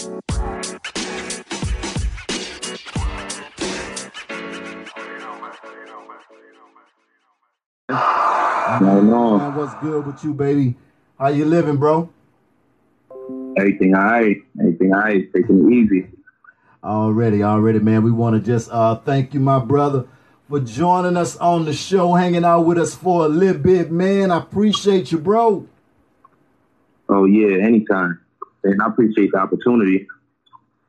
Man, what's good with you, baby? How you living, bro? Everything all right. Everything all right. Taking it easy. Already, already, man. We want to just uh thank you, my brother, for joining us on the show, hanging out with us for a little bit, man. I appreciate you, bro. Oh yeah, anytime. And I appreciate the opportunity.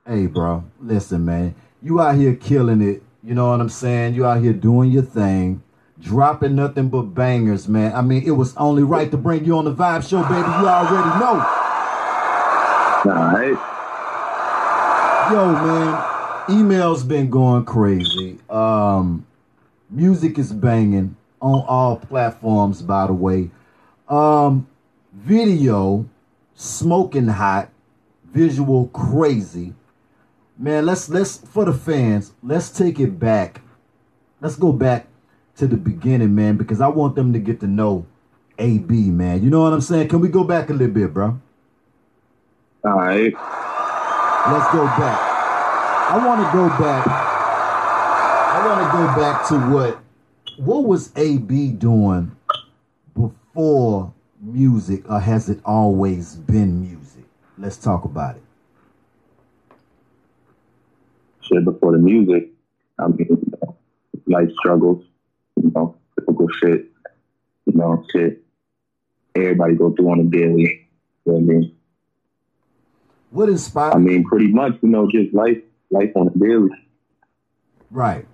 Hey, bro. Listen, man. You out here killing it. You know what I'm saying? You out here doing your thing dropping nothing but bangers, man. I mean, it was only right to bring you on the Vibe Show, baby. You already know. All right. Yo, man, emails been going crazy. Um, music is banging on all platforms, by the way. Um, video, smoking hot, visual crazy. Man, let's let's for the fans, let's take it back. Let's go back to the beginning, man, because I want them to get to know AB, man. You know what I'm saying? Can we go back a little bit, bro? All right. Let's go back. I want to go back. I want to go back to what what was AB doing before music, or has it always been music? Let's talk about it. Shit, before the music, I mean, life struggles, you know, typical shit, you know, shit everybody go through on a daily. You know what I mean? What inspired? I mean, pretty much, you know, just life, life on a daily. Right.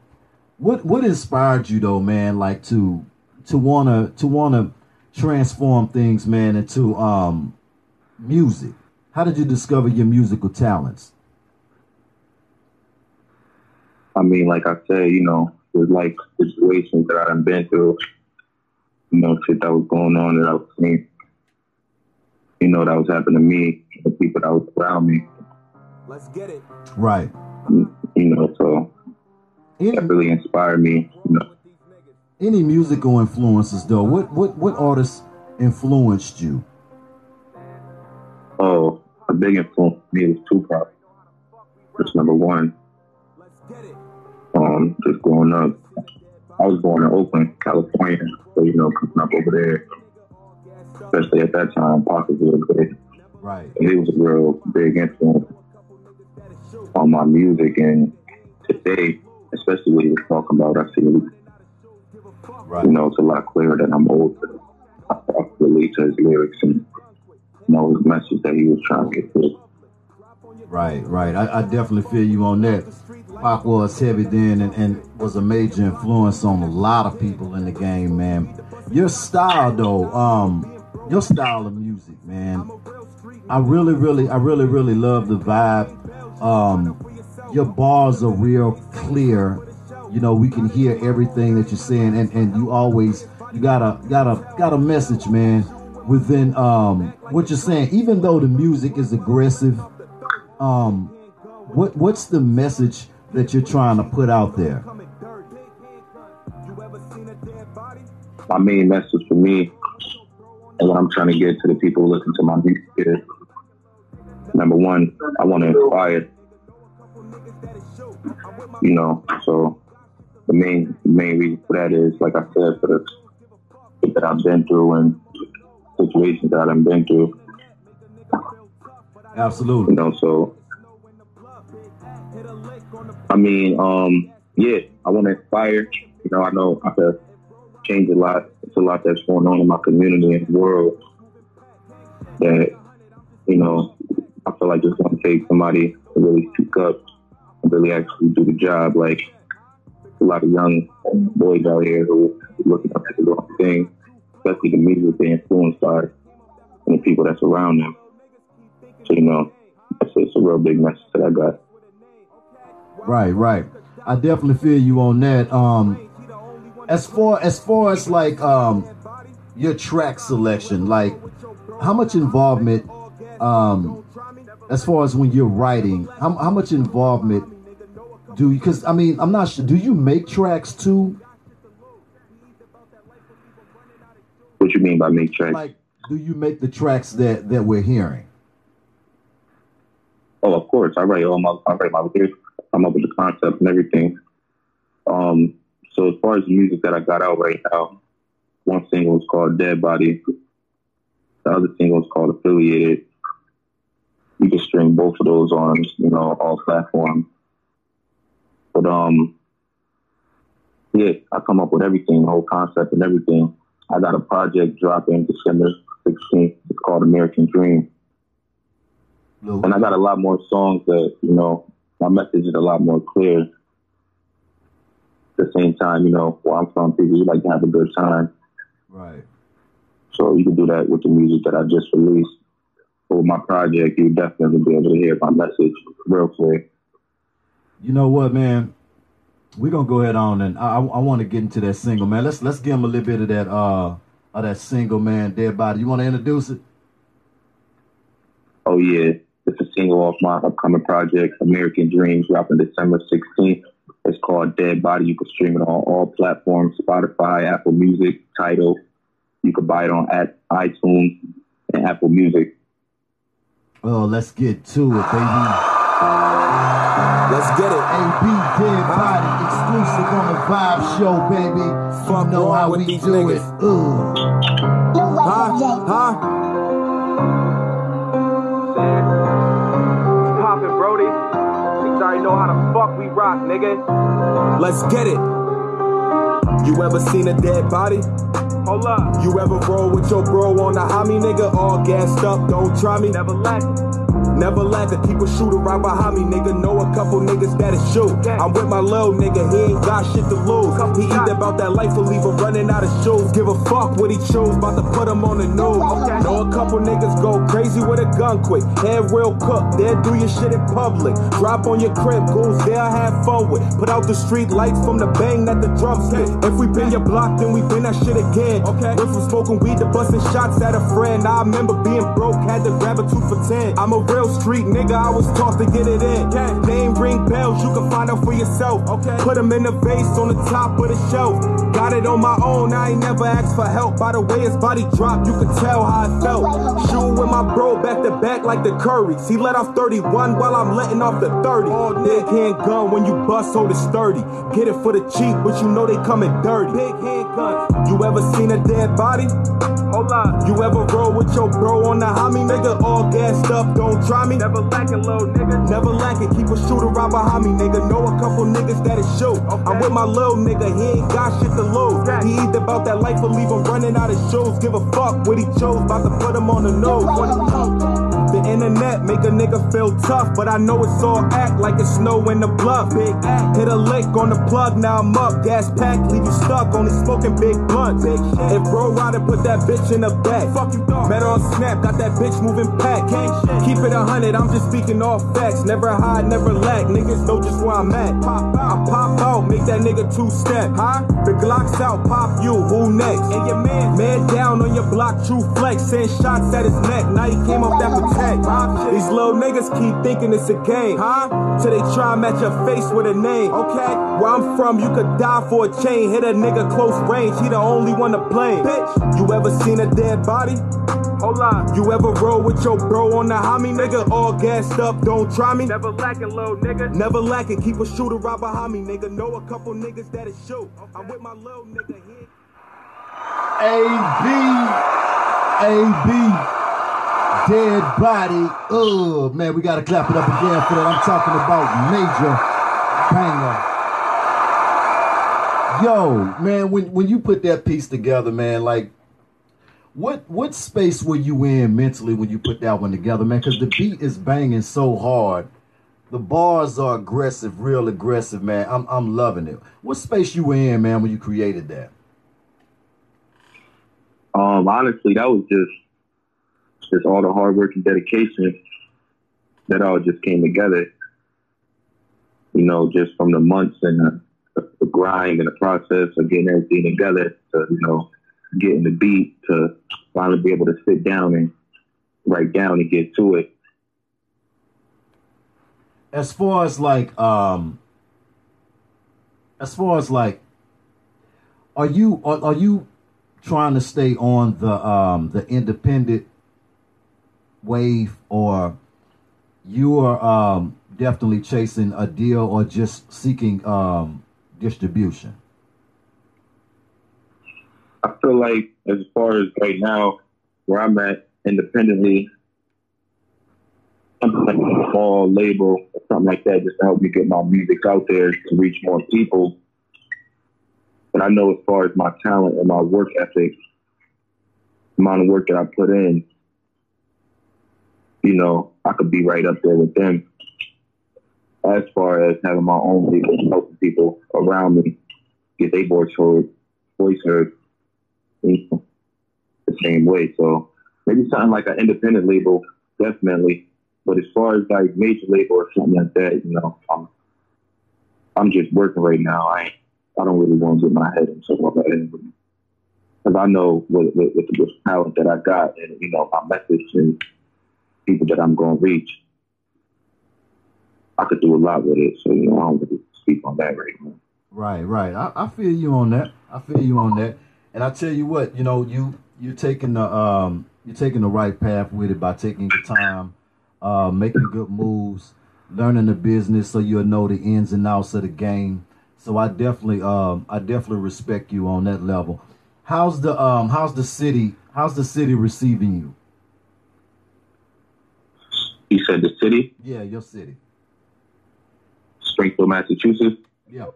What What inspired you though, man? Like to to wanna to wanna transform things, man, into um music. How did you discover your musical talents? I mean, like I said, you know, with like situations that I've been through, you know, shit that was going on that I was seeing, you know, that was happening to me, the people that was around me. Let's get it. Right. You know, so any, that really inspired me. You know. Any musical influences though? What what what artists influenced you? Oh, a big influence for me was Tupac. That's number one um, just growing up. I was born in Oakland, California, so you know, coming up over there, especially at that time, Pac was real big. Right. And it was a real big influence on my music. And today, especially when he was talking about, I see, right. you know, it's a lot clearer that I'm older. I, I relate to his lyrics and you know his message that he was trying to get through. Right, right. I, I definitely feel you on that. Pac was heavy then and, and, was a major influence on a lot of people in the game, man. Your style though, um, your style of music, man. I really, really, I really, really love the vibe. Um, your bars are real clear. You know, we can hear everything that you're saying, and, and you always you got a got a got a message, man, within um what you're saying. Even though the music is aggressive, um, what what's the message that you're trying to put out there? My main message for me and what I'm trying to get to the people who listen to my music is number one, I want to inspire. You know, so the main the main reason for that is, like I said, for the shit that I've been through and situations that I've been through. Absolutely. You know, so I mean, um, yeah, I want to inspire. You know, I know I have changed a lot. It's a lot that's going on in my community and world that, you know, I feel like just want to take somebody to really speak up and really actually do the job. Like a lot of young boys out here who looking up to the wrong thing, especially the music they influenced by and the people that's around them. So, you know, it's, it's a real big message that I got. Right, right. I definitely feel you on that. Um, as far as far as like um your track selection, like how much involvement um as far as when you're writing, how how much involvement do you? Because I mean, I'm not sure. Do you make tracks too? What you mean by make tracks? Like, do you make the tracks that that we're hearing? Oh, of course. I write all my I write my lyrics, come up with the concept and everything. Um, so as far as the music that I got out right now, one single is called Dead Body. The other single is called Affiliated. You can stream both of those on, you know, all platforms. But um, yeah, I come up with everything, the whole concept and everything. I got a project dropping December 16th. It's called American Dream. And I got a lot more songs that, you know, my message is a lot more clear. At the same time, you know, where I'm from, people, you like to have a good time. Right. So you can do that with the music that I just released. But with my project, you'll definitely be able to hear my message real clear. You know what, man? We're gonna go ahead on and I, I want to get into that single, man. Let's let's give him a little bit of that uh of that single, man, Dead Body. You want to introduce it? Oh yeah, it's a single off my upcoming project, American Dreams, dropping December 16th. It's called Dead Body. You can stream it on all platforms: Spotify, Apple Music, Tidal. You can buy it on at iTunes and Apple Music. Oh, let's get to it, baby. Let's get it. AB Dead Body exclusive on the Vibe Show, baby. Fuck you know how we do niggas. it. Ugh. Huh? Huh? Poppin', Brody. Niggas already know how the fuck we rock, nigga. Let's get it. You ever seen a dead body? Hold up. You ever roll with your bro on the homie nigga? All gassed up, don't try me. Never lack. Never keep a shooter right behind me, nigga. Know a couple niggas that'll shoot. I'm with my little nigga, he ain't got shit to lose. He eat about that life or leave him running out of shoes. Give a fuck what he chose, about to put him on the news. Know a couple niggas go crazy with a gun quick. Head real cooked, they'll do your shit in public. Drop on your crib, goons they'll have fun with. Put out the street lights from the bang that the drums hit. If we been your block, then we been that shit again. Okay. Went from smoking weed to busting shots at a friend. I remember being broke, had to grab a two for ten. I'm a real street nigga, I was taught to get it in. Name ring bells, you can find out for yourself. Okay. Put them in the vase on the top of the shelf. Got it on my own, I ain't never asked for help. By the way his body dropped, you could tell how I felt. Shooting with my bro back to back like the Currys. He let off 31 while I'm letting off the 30. Big hand gun when you bust, hold it sturdy. Get it for the cheap, but you know they coming dirty. Big handguns. You ever seen a dead body? Hold up. You ever roll with your bro on the homie nigga? All gassed up, don't try me. Never lacking, little nigga. Never lacking, keep a shooter right behind me, nigga. Know a couple niggas that'll shoot. I'm with my little nigga, he ain't got shit to lose. He either about that life or leave him running out of shows. Give a fuck what he chose, about to put him on the nose. The internet make a nigga feel tough, but I know it's all act like it's snow in the bluff. Big hit a lick on the plug, now I'm up. Gas pack, leave you stuck, only smoking big blunts. Big shit. If bro rider put that bitch in the back. Fuck you, dog. Met on Snap, got that bitch moving pack. Keep it a hundred, I'm just speaking all facts. Never hide, never lack. Niggas know just where I'm at. Pop out, I pop out, make that nigga two step. Huh? The Glock's out, pop you, who next? And your man, man down on your block, true flex. Send shots at his neck, now he came up that protect. These little niggas keep thinking it's a game, huh? Till they try and match your face with a name, okay? Where I'm from, you could die for a chain. Hit a nigga close range, he the only one to blame. Bitch, you ever seen a dead body? Hold up. You ever roll with your bro on the homie nigga? All gassed up, don't try me. Never lacking, little nigga. Never lacking, keep a shooter right behind me, nigga. Know a couple niggas that'll shoot. I'm with my little nigga here. AB, AB, dead body. Oh man, we gotta clap it up again for that. I'm talking about major banger. Yo, man, when when you put that piece together, man, like what what space were you in mentally when you put that one together, man? Because the beat is banging so hard. The bars are aggressive, real aggressive, man. I'm I'm loving it. What space you were in, man, when you created that? Um, honestly, that was just just all the hard work and dedication that all just came together. You know, just from the months and the, the grind and the process of getting everything together to you know getting the beat to finally be able to sit down and write down and get to it. as far as like um as far as like are you are, are you trying to stay on the um the independent wave or you are um, definitely chasing a deal or just seeking um, distribution? I feel like as far as right now, where I'm at independently, something like a small label or something like that, just to help me get my music out there to reach more people. But I know as far as my talent and my work ethic, the amount of work that I put in, you know, I could be right up there with them. As far as having my own people, helping people around me get their voice heard, voice heard, you know, the same way. So maybe something like an independent label, definitely. But as far as like major label or something like that, you know, I'm I'm just working right now. I I don't really want to get my head in something like that. Because I know with, with, with the talent that I got and, you know, my message and people that I'm going to reach, I could do a lot with it. So, you know, I don't really speak on that right now. Right, right. I, I feel you on that. I feel you on that. And I tell you what, you know, you you're taking the um you're taking the right path with it by taking your time, uh, making good moves, learning the business so you'll know the ins and outs of the game. So I definitely um I definitely respect you on that level. How's the um how's the city how's the city receiving you? You said the city? Yeah, your city. Springfield, Massachusetts. Yeah.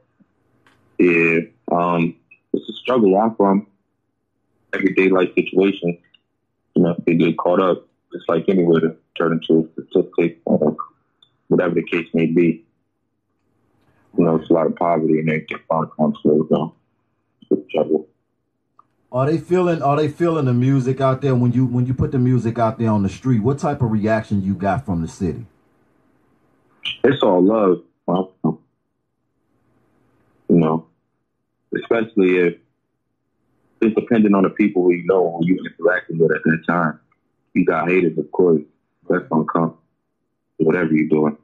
Yeah. Um, it's a struggle. I'm from everyday life situation. You know, they get caught up, just like anywhere, to turn into a statistic, or whatever the case may be. You know, it's a lot of poverty and they get found conflict. So it's trouble. Are they feeling? Are they feeling the music out there when you when you put the music out there on the street? What type of reaction you got from the city? It's all love. You know, especially if it's dependent on the people who you know who you interacting with at that time. You got haters, of course. That's gonna come. Whatever you're doing,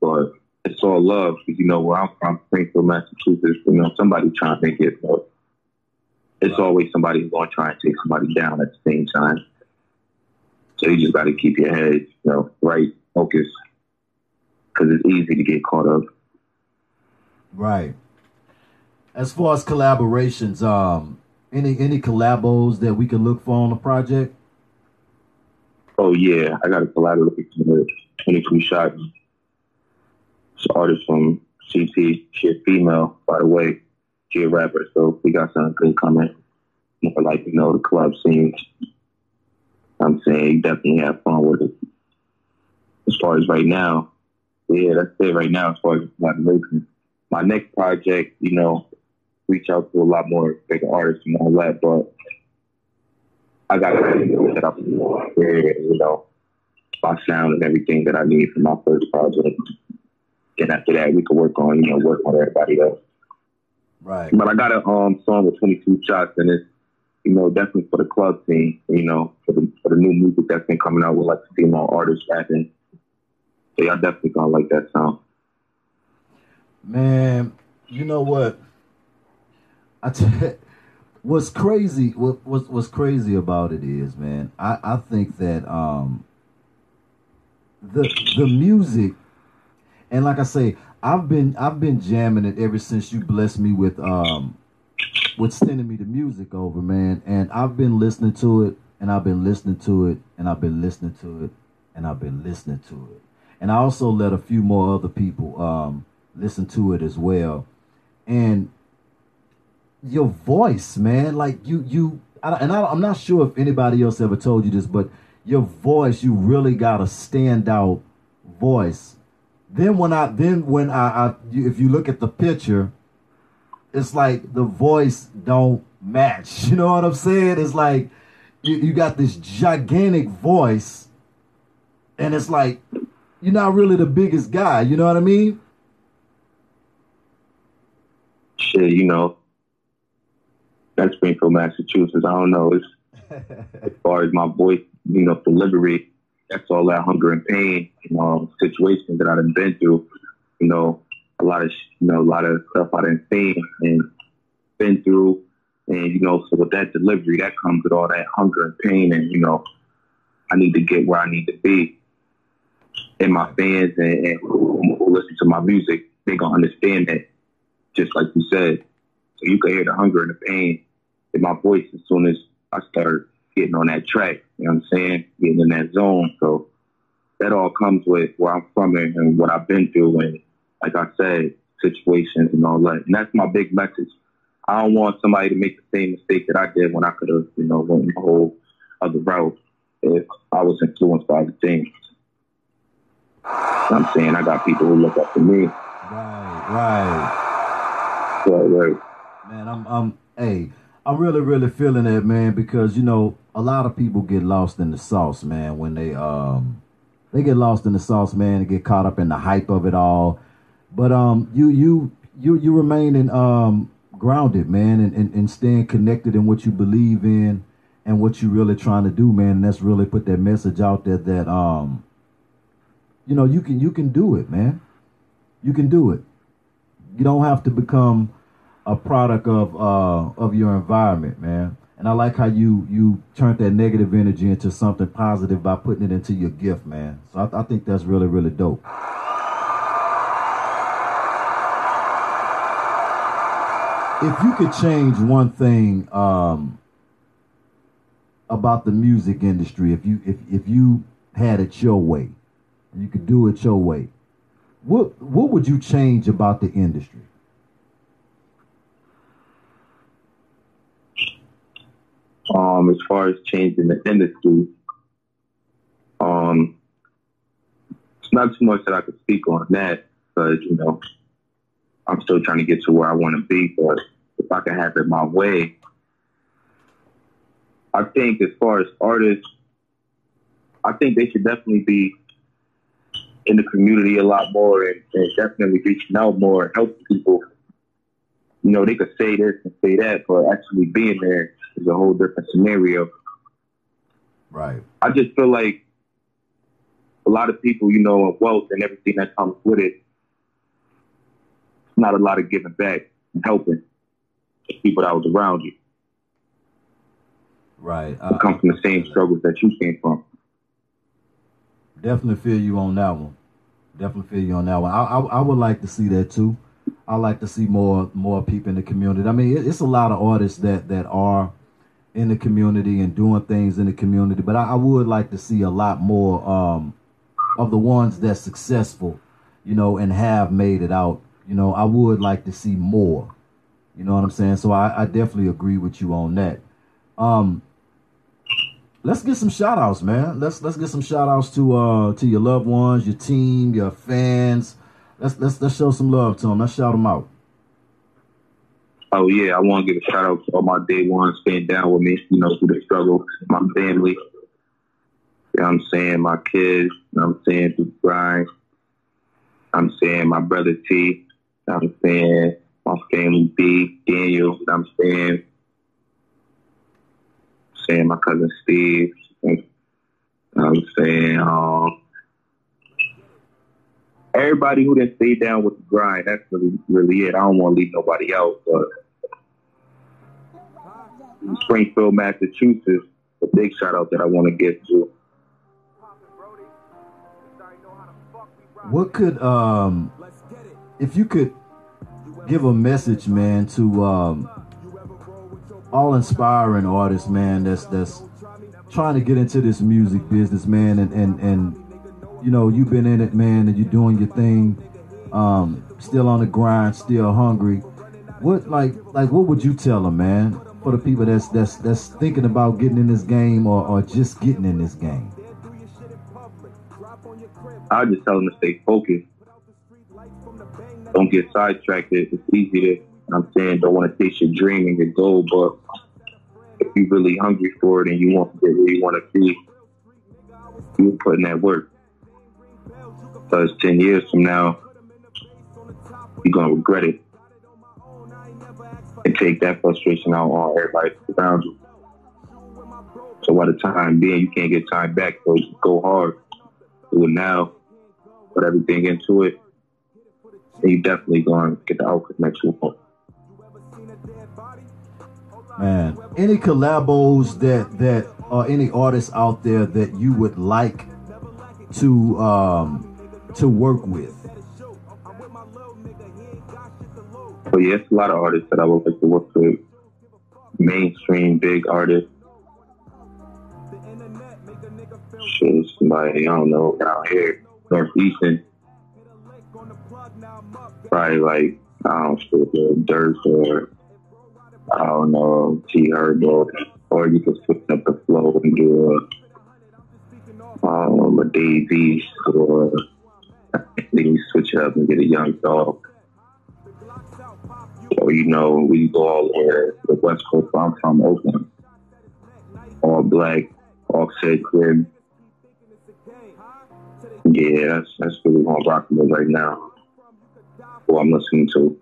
but it's all love because you know where I'm from, Springfield, Massachusetts. You know, somebody trying to make it. It's always somebody who's going to try and take somebody down at the same time. So you just got to keep your head, you know, right, focus, because it's easy to get caught up. Right. As far as collaborations, um, any any collabos that we can look for on the project? Oh yeah, I got a collaboration with 22 Shots. It's an artist from CT. She a female, by the way. A rapper, so we got something good coming. More like, you know, the club scene. I'm saying definitely have fun with it. As far as right now, yeah, that's it right now as far as my collaboration. My next project, you know, reach out to a lot more bigger artists and all that, but I got to set up you know, my sound and everything that I need for my first project. Then after that, we could work on, you know, work on everybody else. Right. But I got a um song with 22 shots, and it's, you know, definitely for the club scene, you know, for the for the new music that's been coming out with like female artists rapping. So y'all definitely gonna like that sound. Man, you know what? I t- what's crazy what what's, what's crazy about it is, man, I, I think that um the the music and like I say, I've been I've been jamming it ever since you blessed me with um with sending me the music over, man. And I've been listening to it and I've been listening to it and I've been listening to it and I've been listening to it. And I also let a few more other people um listen to it as well. And your voice, man, like you you and I, I'm not sure if anybody else ever told you this, but your voice, you really got a standout voice. Then when I then when I, I if you look at the picture, it's like the voice don't match. You know what I'm saying? It's like you, you got this gigantic voice, and it's like you're not really the biggest guy. You know what I mean? Shit, you know, that's Springfield, Massachusetts. I don't know. It's as far as my voice, you know, delivery. That's all that hunger and pain, you know, situations that I've been through. You know, a lot of you know, a lot of stuff I didn't see and been through, and you know, so with that delivery, that comes with all that hunger and pain, and you know, I need to get where I need to be. and my fans and, and who, listen to my music, they gonna understand that, just like you said. So you can hear the hunger and the pain in my voice as soon as I start getting on that track. You know what I'm saying? Getting in that zone. So that all comes with where I'm from and, what I've been through, and like I said, situations and all that. And that's my big message. I don't want somebody to make the same mistake that I did when I could have, you know, went the whole other route if I was influenced by the things. I'm saying I got people who look up to me. Right, right. Right, right. Man, I'm I'm hey, I'm really, really feeling it, man, because you know, a lot of people get lost in the sauce, man, when they um they get lost in the sauce, man, and get caught up in the hype of it all. But um you you you you remain in um grounded, man, and, and, and staying connected in what you believe in and what you really trying to do, man. And that's really put that message out there that um you know you can you can do it, man. You can do it. You don't have to become a product of uh of your environment, man. And I like how you you turned that negative energy into something positive by putting it into your gift, man. So I, I think that's really really dope. If you could change one thing um, about the music industry, if you if if you had it your way, you could do it your way, what what would you change about the industry? Um, as far as changing the industry, um, it's not too much that I could speak on that because you know I'm still trying to get to where I want to be. But if I can have it my way, I think as far as artists, I think they should definitely be in the community a lot more and, and definitely reaching out more and helping people. You know, they could say this and say that, but actually being there is a whole different scenario. Right. I just feel like a lot of people, you know, of wealth and everything that comes with it, not a lot of giving back and helping the people that was around you. Right. Who come from the same uh, struggles that you came from. Definitely feel you on that one. Definitely feel you on that one. I, I, I would like to see that too. I like to see more more people in the community. I mean, it, it's a lot of artists that that are in the community and doing things in the community, but I, I would like to see a lot more um, of the ones that's successful, you know, and have made it out. You know, I would like to see more. You know what I'm saying? So I, I definitely agree with you on that. Um, let's get some shout outs, man. Let's let's get some shout outs to uh to your loved ones, your team, your fans. Let's let's let's show some love to them. Let's shout them out. Oh yeah, I want to give a shout out to all my day ones staying down with me, you know, through the struggle, my family. You know I'm saying? My kids, you know I'm saying, through grind. I'm saying my brother T, you know I'm saying, my family B, Daniel, you know I'm saying, saying my cousin Steve, you know I'm saying, um, everybody who didn't stay down with the grind, that's really, really it. I don't want to leave nobody out, but Springfield, Massachusetts, a big shout out that I want to give to. What could um if you could give a message, man, to um all inspiring artists, man, that's that's trying to get into this music business, man, and and and you know, you've been in it, man, and you're doing your thing, um, still on the grind, still hungry. What like like what would you tell them, man, for the people that's that's that's thinking about getting in this game or, or just getting in this game? I just tell them to stay focused. Don't get sidetracked. It's easy to, I'm saying, don't want to chase your dream and your goal, but if you're really hungry for it and you want to get where you want to be, you put in that work. Because 10 years from now, you're going to regret it and take that frustration out on everybody around you. So by the time being, you can't get time back, so go hard. Do it now. Put everything into it. And you definitely going to get the outcome next week. Man, any collabos that that or any artists out there that you would like to um, to work with? But yes, a lot of artists that I would like to work with. Mainstream big artists. Shit, somebody I don't know down here, northeastern. Probably like I don't know, Dirt or I don't know, G Herbo, or you could switch up the flow and do a um, a Dave East, or you switch it up and get a Young Dolph. Or you know, we go all to the West Coast. I'm from Oakland, all black, all said crib. Yeah, that's that's really I'm rocking with right now. Who I'm listening to.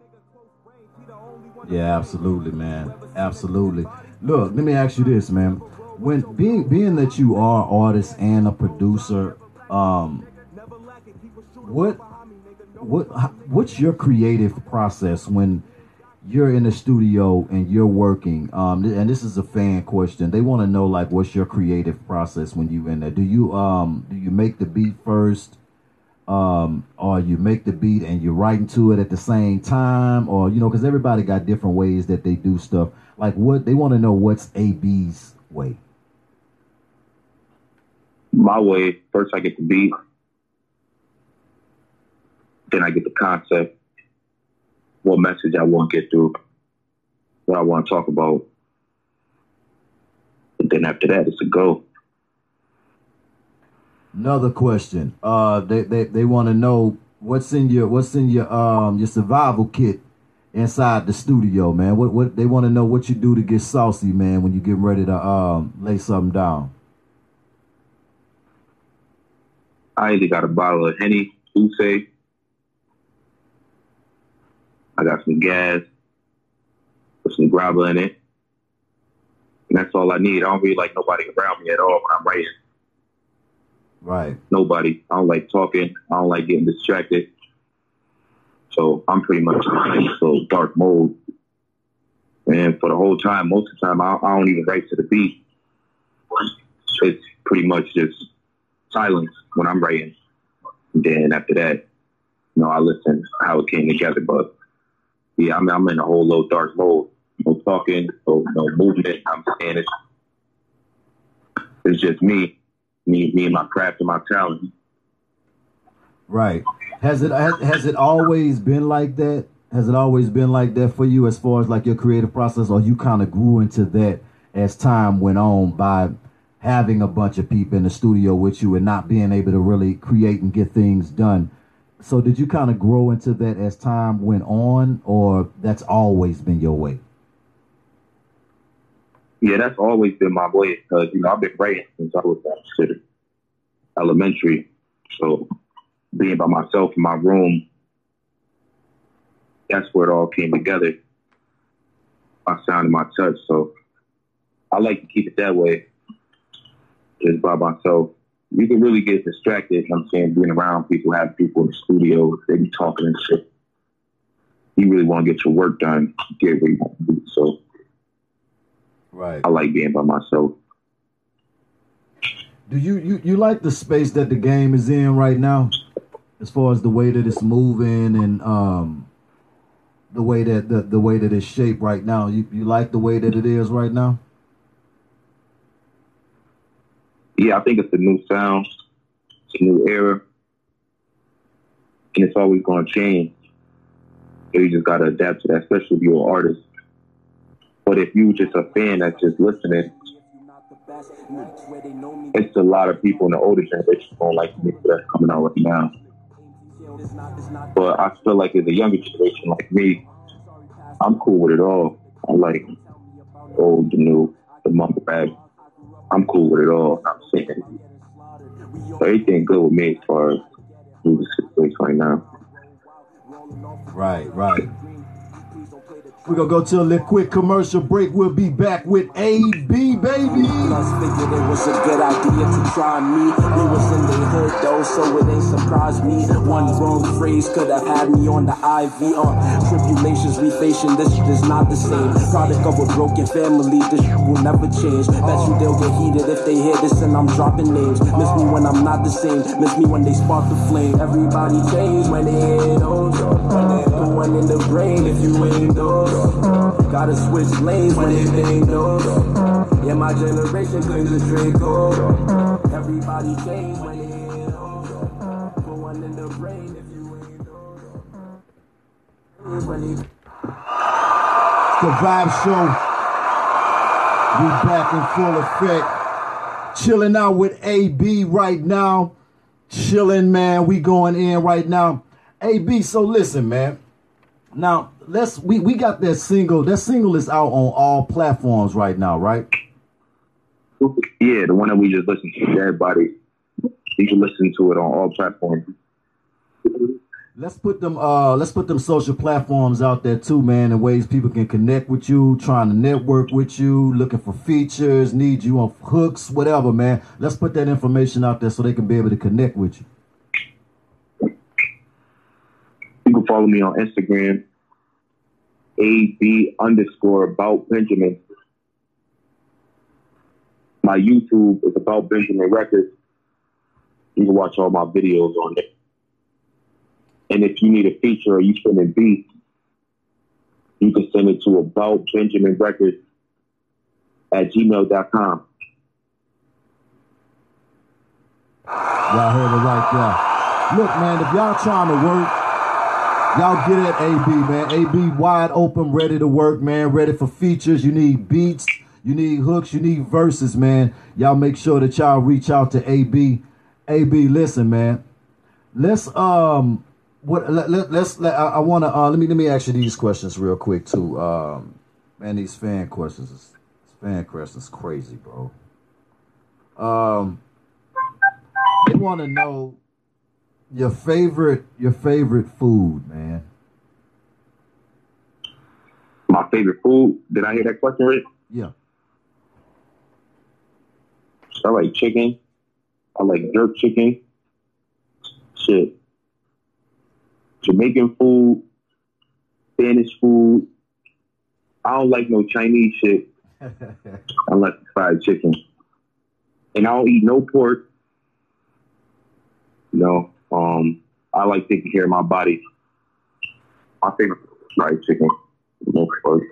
Yeah, absolutely, man. Absolutely. Look, let me ask you this, man. When being being that you are artist and a producer, um, what what what's your creative process when you're in the studio and you're working? Um, and this is a fan question. They want to know like what's your creative process when you in there? Do you um do you make the beat first? um, or you make the beat and you're writing to it at the same time, or you know, because everybody got different ways that they do stuff. Like what they want to know what's a b's way. My way, first I get the beat, then I get the concept, what message I want to get through, what I want to talk about, and then after that it's a go. Another question. Uh, they they, they want to know what's in your what's in your um your survival kit inside the studio, man. What what they want to know what you do to get saucy, man, when you get ready to um lay something down. I either got a bottle of Henny, Douce. I got some gas, with some gravel in it. And that's all I need. I don't really like nobody around me at all when I'm writing. Right. Nobody. I don't like talking. I don't like getting distracted. So I'm pretty much in little dark mode. And for the whole time, most of the time, I, I don't even write to the beat. It's pretty much just silence when I'm writing. Then after that, you know, I listen how it came together. But I'm, I'm in a whole low dark mode. No talking, no, no movement. I'm standing. It's just me me, me and my craft and my talent. Right. Has it has it always been like that? Has it always been like that for you as far as like your creative process, or you kind of grew into that as time went on by having a bunch of people in the studio with you and not being able to really create and get things done? So did you kind of grow into that as time went on, or that's always been your way? Yeah, that's always been my way because you know I've been writing since I was considered elementary. So being by myself in my room, that's where it all came together. My sound and my touch. So I like to keep it that way, just by myself. You can really get distracted. You know what I'm saying being around people, having people in the studio, they be talking and shit. You really want to get your work done, get where you want to be. So Right. I like being by myself. Do you, you you like the space that the game is in right now, as far as the way that it's moving and um, the way that the, the way that it's shaped right now? You you like the way that it is right now? Yeah, I think it's a new sound, it's a new era, and it's always going to change. You just got to adapt to that, especially if you're an artist. But if you're just a fan that's just listening, it's a lot of people in the older generation don't like the music that's coming out right now. But I feel like as a younger generation like me, I'm cool with it all. I like old, the new, the mumble rap. I'm cool with it all. I'm saying so everything good with me as far as the situation right now. Right, right. We're gonna go to a little quick commercial break. We'll be back with AB, baby. Plus figured it was a good idea to try me. It was in the hood though, so it ain't surprised me. One wrong phrase could have had me on the IV. Uh, tribulations we facing, this shit is not the same. Product of a broken family, this shit will never change. Bet you they'll get heated if they hear this and I'm dropping names. Miss me when I'm not the same. Miss me when they spark the flame. Everybody change when they hear those. One in the brain if you ain't those. Gotta switch lanes when it ain't those. Yeah, my generation claims the Draco. Everybody change when they hear those. The one in the brain if you ain't those. The Vibe Show. We back in full effect. Chilling out with AB right now. Chilling, man. We going in right now. AB, so listen, man. Now let's we we got that single. That single is out on all platforms right now, right? Yeah, the one that we just listened to. Everybody, you can listen to it on all platforms. Let's put them uh let's put them social platforms out there too, man, in ways people can connect with you, trying to network with you, looking for features, need you on hooks, whatever, man. Let's put that information out there so they can be able to connect with you. You can follow me on Instagram, AB underscore about Benjamin. My YouTube is about Benjamin Records. You can watch all my videos on there. And if you need a feature or you sending beats, you can send it to about Benjamin Records at gmail.com. Y'all heard it right there. Look, man, if y'all trying to work, y'all get at AB, man. AB wide open, ready to work, man. Ready for features. You need beats, you need hooks, you need verses, man. Y'all make sure that y'all reach out to AB. AB, listen, man. Let's um, what? Let, let, let's. Let, I, I want to. Uh, let me let me ask you these questions real quick too. Um, man, these fan questions, is, fan questions, crazy, bro. Um, they want to know your favorite your favorite food, man. My favorite food. Did I hear that question right? Yeah. I like chicken. I like jerk chicken. Shit. Jamaican food, Spanish food. I don't like no Chinese shit I like fried chicken. And I don't eat no pork. You know, um, I like taking care of my body. My favorite fried chicken. for most part.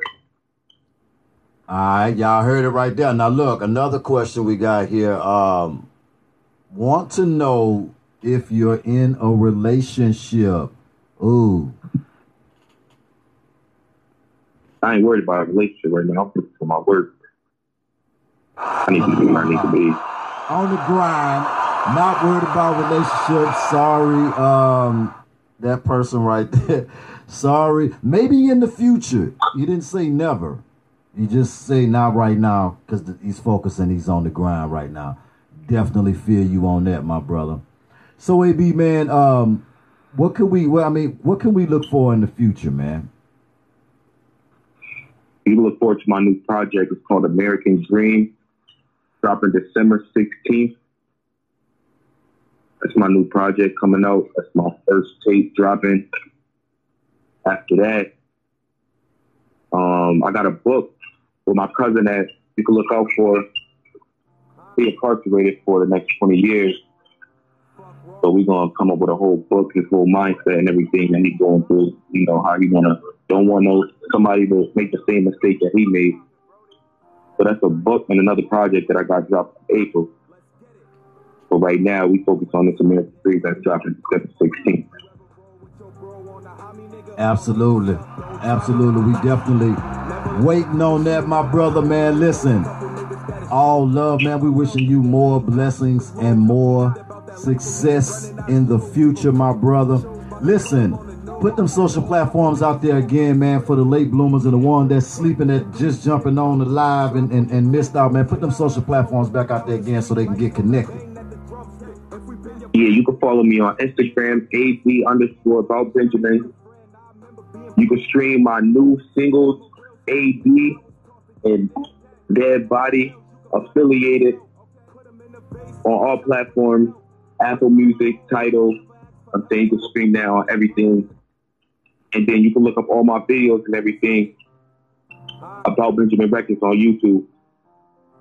All right, y'all heard it right there. Now look, another question we got here. Um, want to know if you're in a relationship. Ooh, I ain't worried about a relationship right now. I'm focused on my work. I need to be where I need to be. on the grind, not worried about relationships. Sorry, um, that person right there. Sorry, maybe in the future. You didn't say never. You just say not right now because he's focusing. He's on the grind right now. Definitely feel you on that, my brother. So, AB man, um, what can we? Well, I mean, what can we look for in the future, man? You look forward to my new project. It's called American Dream. Dropping December 16th. That's my new project coming out. That's my first tape dropping. After that, um, I got a book with my cousin that you can look out for. Be incarcerated for the next 20 years. So we're gonna come up with a whole book, his whole mindset and everything that he's going through. You know how he wanna don't want no somebody to make the same mistake that he made. So that's a book and another project that I got dropped in April. But right now we focus on this American Dream that's dropping December 16th. Absolutely. Absolutely. We definitely waiting on that, my brother, man. Listen, all love, man. We wishing you more blessings and more success in the future, my brother. Listen, put them social platforms out there again, man, for the late bloomers and the one that's sleeping that just jumping on the live and, and, and missed out, man. Put them social platforms back out there again so they can get connected. Yeah, you can follow me on Instagram, AB underscore about Benjamin. You can stream my new singles, AB and Dead Body, affiliated on all platforms, Apple Music, Tidal. I'm saying you can stream now on everything. And then you can look up all my videos and everything about Benjamin Records on YouTube.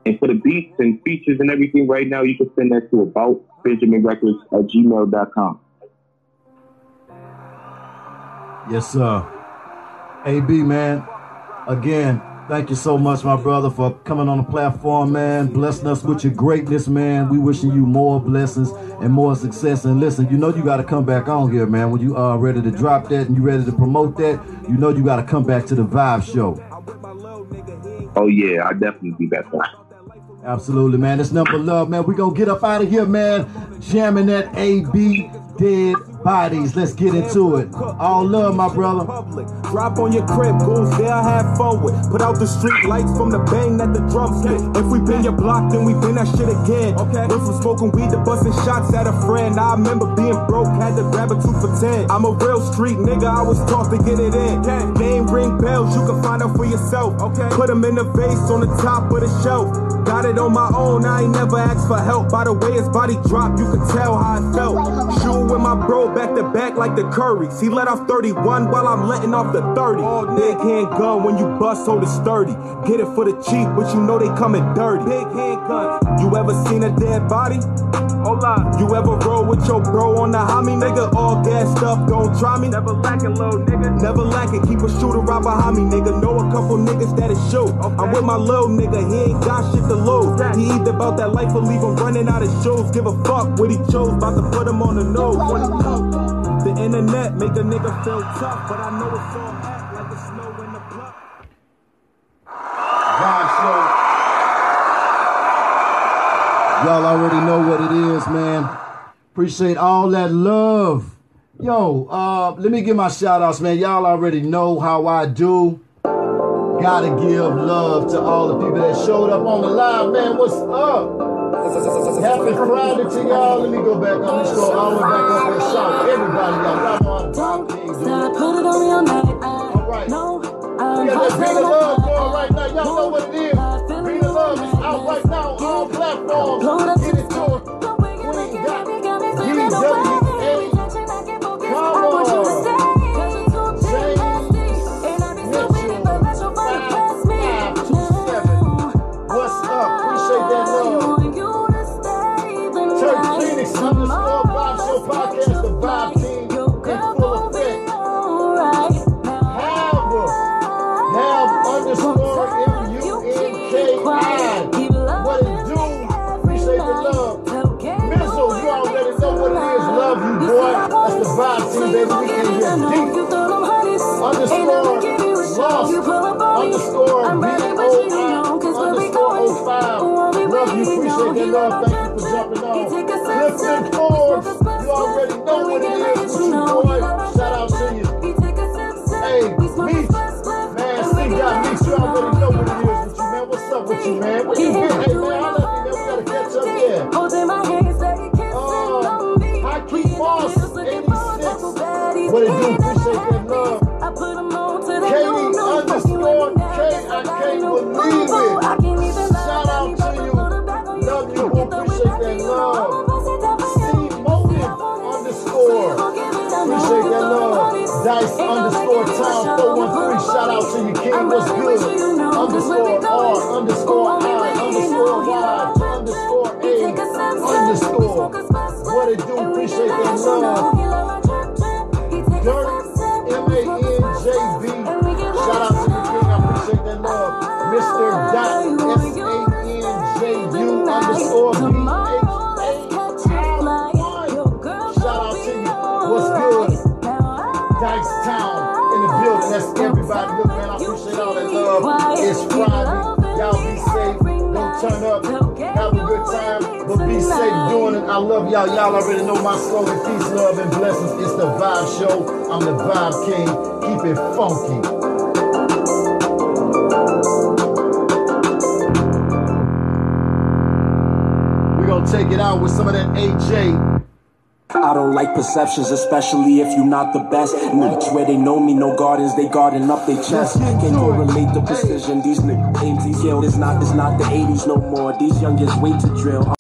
And for the beats and features and everything right now, you can send that to about Benjamin Records at gmail.com. Yes, sir. AB, man, again, thank you so much, my brother, for coming on the platform, man, blessing us with your greatness, man. We wishing you more blessings and more success. And listen, you know you got to come back on here, man. When you are ready to drop that and you ready to promote that, you know you got to come back to the Vibe Show. Oh, yeah, I definitely be back on. Absolutely, man. It's number love, man. We gonna get up out of here, man. Jamming that AB dead bodies. Let's get into it. All love, my brother. Drop on your crib, goons there, have fun with. Put out the street lights from the bang that the drums hit. If we been your block, then we been that shit again. Okay. Went from smoking weed to busting shots at a friend. I remember being broke, had to grab a two for ten. I'm a real street nigga, I was taught to get it in. Name ring bells, you can find out for yourself. Okay. Put them in the vase on the top of the shelf. Got it on my own, I ain't never asked for help. By the way his body dropped, you could tell how I felt. Shooting with my bro back to back like the Currys. He let off 31 while I'm letting off the 30. Big hand gun when you bust, hold it sturdy. Get it for the cheap, but you know they coming dirty. Big handguns. You ever seen a dead body? Hold on. You ever roll with your bro on the homie, nigga? All gassed up, don't try me. Never lacking low, nigga. Never lacking, keep a shooter right behind me, nigga. Know a couple niggas that'll shoot. Okay. I'm with my little nigga, he ain't got shit to lose. He either about that life or leave him running out of shows. Give a fuck what he chose, about to put him on the nose. The internet make a nigga feel tough, but I know it's all act like the snow in the Show. Y'all already know what it is, man. Appreciate all that love. Yo, uh, let me give my shout outs, man. Y'all already know how I do. Gotta give love to all the people that showed up on the live, man. What's up? Happy Friday to y'all. Let me go back. On the show. I'm just going all the way back up and shout. Everybody, y'all. Y'all know how the Vibe King do. I put it on real night. All right. No, I'm got that of till Love going right now. Y'all know what it is. Beat of Love is out right now on all platforms. Baby. We here deep. Underscore lost underscore B-O-I underscore 05. Love you. Appreciate that love. Thank you for jumping on. Clifton Forbes, you already know what it is with you, boy. Shout out to you. Hey, Meech, man, see, got Meech, you already know what it is with you, man. What's up with you, man? What you been? Hey, man, out to you, King. What's good? Underscore R underscore I underscore Y underscore A underscore. What it do? Appreciate that love. Dirt M-A-N-J-B. Doing it. I love y'all. Y'all already know my slogan. Peace, love, and blessings. It's the Vibe Show. I'm the Vibe King. Keep it funky. We're gonna take it out with some of that AJ I don't like perceptions, especially if you're not the best. Niggas where they know me, no gardens, they guarding up their chest. Can't correlate the precision. These niggas aim to kill. It's not, it's not the 80s no more. These youngins wait to drill.